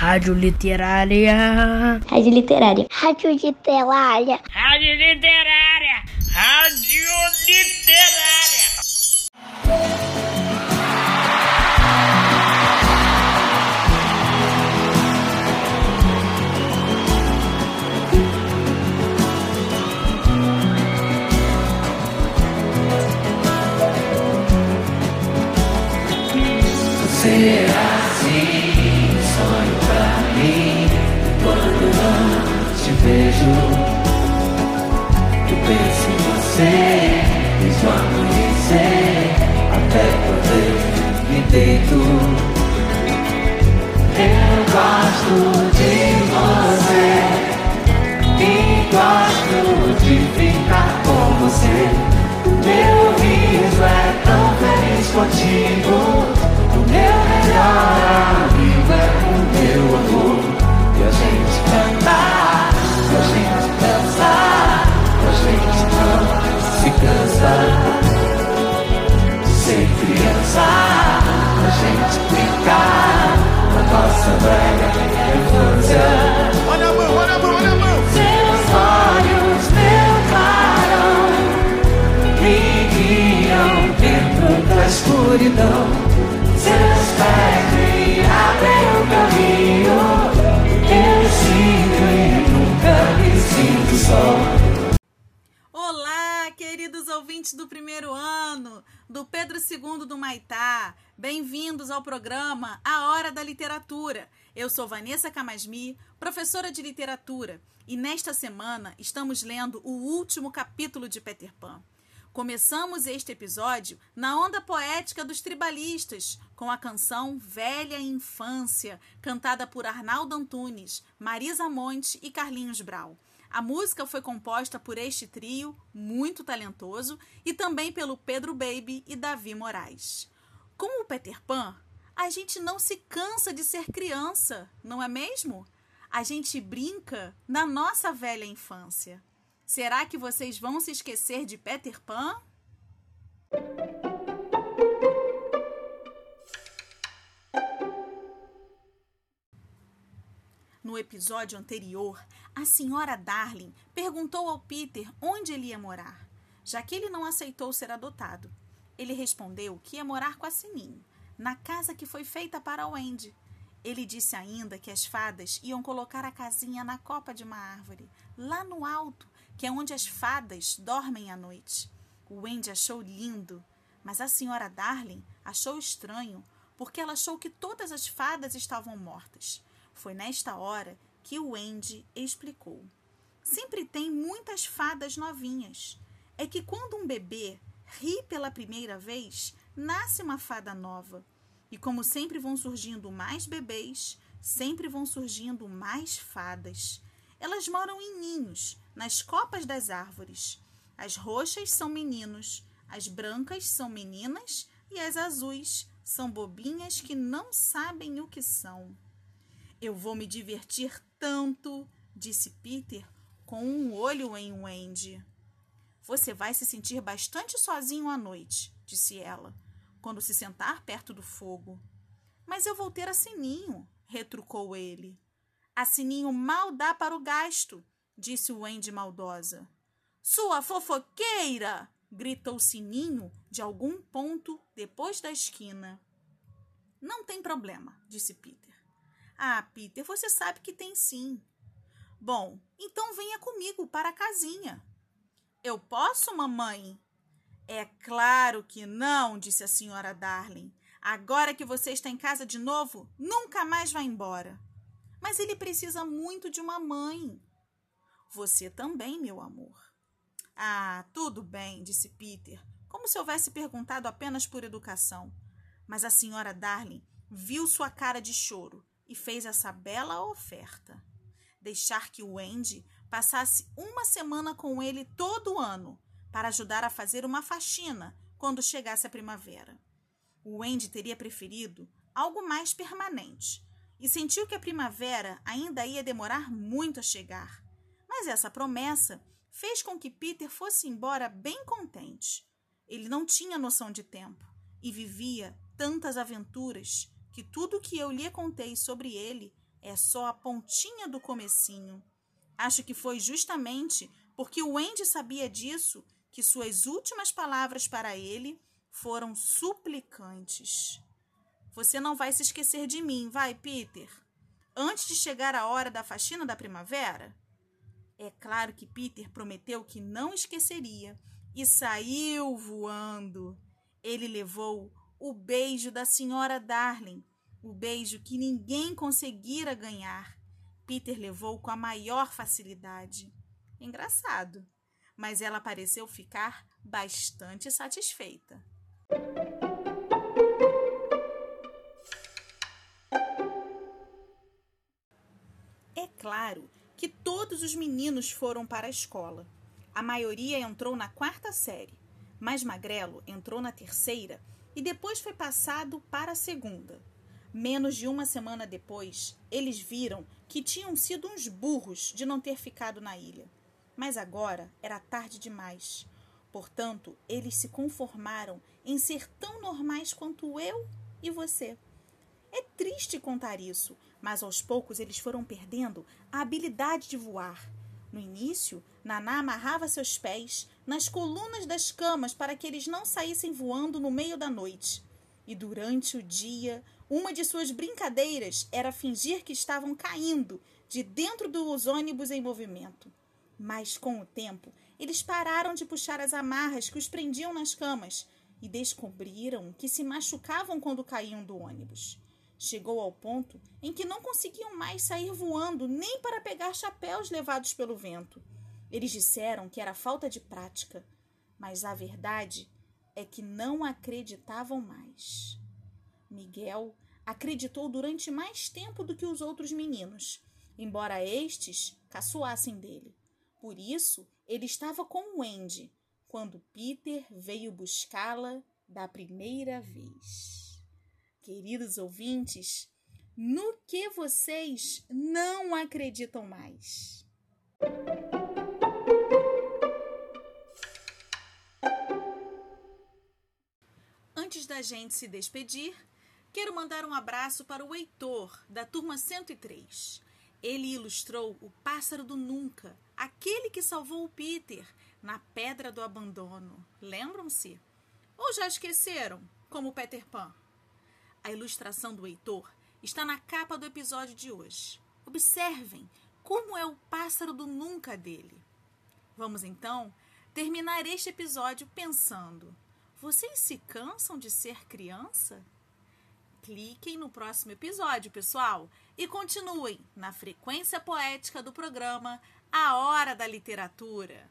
Rádio Literária. Rádio Literária. Rádio Literária. Rádio Literária. Rádio Literária. Ouvintes do primeiro ano do Pedro II do Maitá. Bem-vindos ao programa A Hora da Literatura. Eu sou Vanessa Camasmi, professora de literatura, e nesta semana estamos lendo o último capítulo de Peter Pan. Começamos este episódio na onda poética dos tribalistas, com a canção Velha Infância, cantada por Arnaldo Antunes, Marisa Monte e Carlinhos Brau. A música foi composta por este trio, muito talentoso, e também pelo Pedro Baby e Davi Moraes. Com o Peter Pan, a gente não se cansa de ser criança, não é mesmo? A gente brinca na nossa velha infância. Será que vocês vão se esquecer de Peter Pan? No episódio anterior, a senhora Darling perguntou ao Peter onde ele ia morar, já que ele não aceitou ser adotado. Ele respondeu que ia morar com a Sininho, na casa que foi feita para o Andy. Ele disse ainda que as fadas iam colocar a casinha na copa de uma árvore, lá no alto, que é onde as fadas dormem à noite. O Andy achou lindo, mas a senhora Darling achou estranho, porque ela achou que todas as fadas estavam mortas. Foi nesta hora que o Andy explicou. Sempre tem muitas fadas novinhas. É que quando um bebê ri pela primeira vez, nasce uma fada nova. E como sempre vão surgindo mais bebês, sempre vão surgindo mais fadas. Elas moram em ninhos, nas copas das árvores. As roxas são meninos, as brancas são meninas e as azuis são bobinhas que não sabem o que são. Eu vou me divertir tanto, disse Peter com um olho em Wendy. Você vai se sentir bastante sozinho à noite, disse ela, quando se sentar perto do fogo. Mas eu vou ter a Sininho, retrucou ele. A Sininho mal dá para o gasto, disse Wendy maldosa. Sua fofoqueira! gritou Sininho de algum ponto depois da esquina. Não tem problema, disse Peter. Ah, Peter, você sabe que tem sim. Bom, então venha comigo para a casinha. Eu posso, mamãe? É claro que não, disse a senhora Darling. Agora que você está em casa de novo, nunca mais vai embora. Mas ele precisa muito de uma mãe. Você também, meu amor. Ah, tudo bem, disse Peter, como se houvesse perguntado apenas por educação. Mas a senhora Darling viu sua cara de choro e fez essa bela oferta. Deixar que o Andy passasse uma semana com ele todo ano para ajudar a fazer uma faxina quando chegasse a primavera. O Andy teria preferido algo mais permanente e sentiu que a primavera ainda ia demorar muito a chegar. Mas essa promessa fez com que Peter fosse embora bem contente. Ele não tinha noção de tempo e vivia tantas aventuras que tudo o que eu lhe contei sobre ele É só a pontinha do comecinho. Acho que foi justamente porque o Andy sabia disso que suas últimas palavras para ele foram suplicantes. Você não vai se esquecer de mim, vai, Peter? Antes de chegar a hora da faxina da primavera? É claro que Peter prometeu que não esqueceria e saiu voando. Ele levou o beijo da senhora Darling, o beijo que ninguém conseguira ganhar. Peter levou com a maior facilidade. Engraçado, mas ela pareceu ficar bastante satisfeita. É claro que todos os meninos foram para a escola. A maioria entrou na quarta série, mas Magrelo entrou na terceira e depois foi passado para a segunda. Menos de uma semana depois, eles viram que tinham sido uns burros de não ter ficado na ilha. Mas agora era tarde demais. Portanto, eles se conformaram em ser tão normais quanto eu e você. É triste contar isso, mas aos poucos eles foram perdendo a habilidade de voar. No início, Naná amarrava seus pés nas colunas das camas para que eles não saíssem voando no meio da noite. E durante o dia, uma de suas brincadeiras era fingir que estavam caindo de dentro dos ônibus em movimento. Mas com o tempo, eles pararam de puxar as amarras que os prendiam nas camas e descobriram que se machucavam quando caíam do ônibus. Chegou ao ponto em que não conseguiam mais sair voando nem para pegar chapéus levados pelo vento. Eles disseram que era falta de prática, mas a verdade é que não acreditavam mais. Miguel acreditou durante mais tempo do que os outros meninos, embora estes caçoassem dele. Por isso, ele estava com o Andy quando Peter veio buscá-la da primeira vez. Queridos ouvintes, no que vocês não acreditam mais? Da gente se despedir, quero mandar um abraço para o Heitor, da turma 103. Ele ilustrou o pássaro do nunca, aquele que salvou o Peter na pedra do abandono. Lembram-se? Ou já esqueceram, como Peter Pan? A ilustração do Heitor está na capa do episódio de hoje. Observem como é o pássaro do nunca dele. Vamos então terminar este episódio pensando: vocês se cansam de ser criança? Cliquem no próximo episódio, pessoal, e continuem na frequência poética do programa A Hora da Literatura.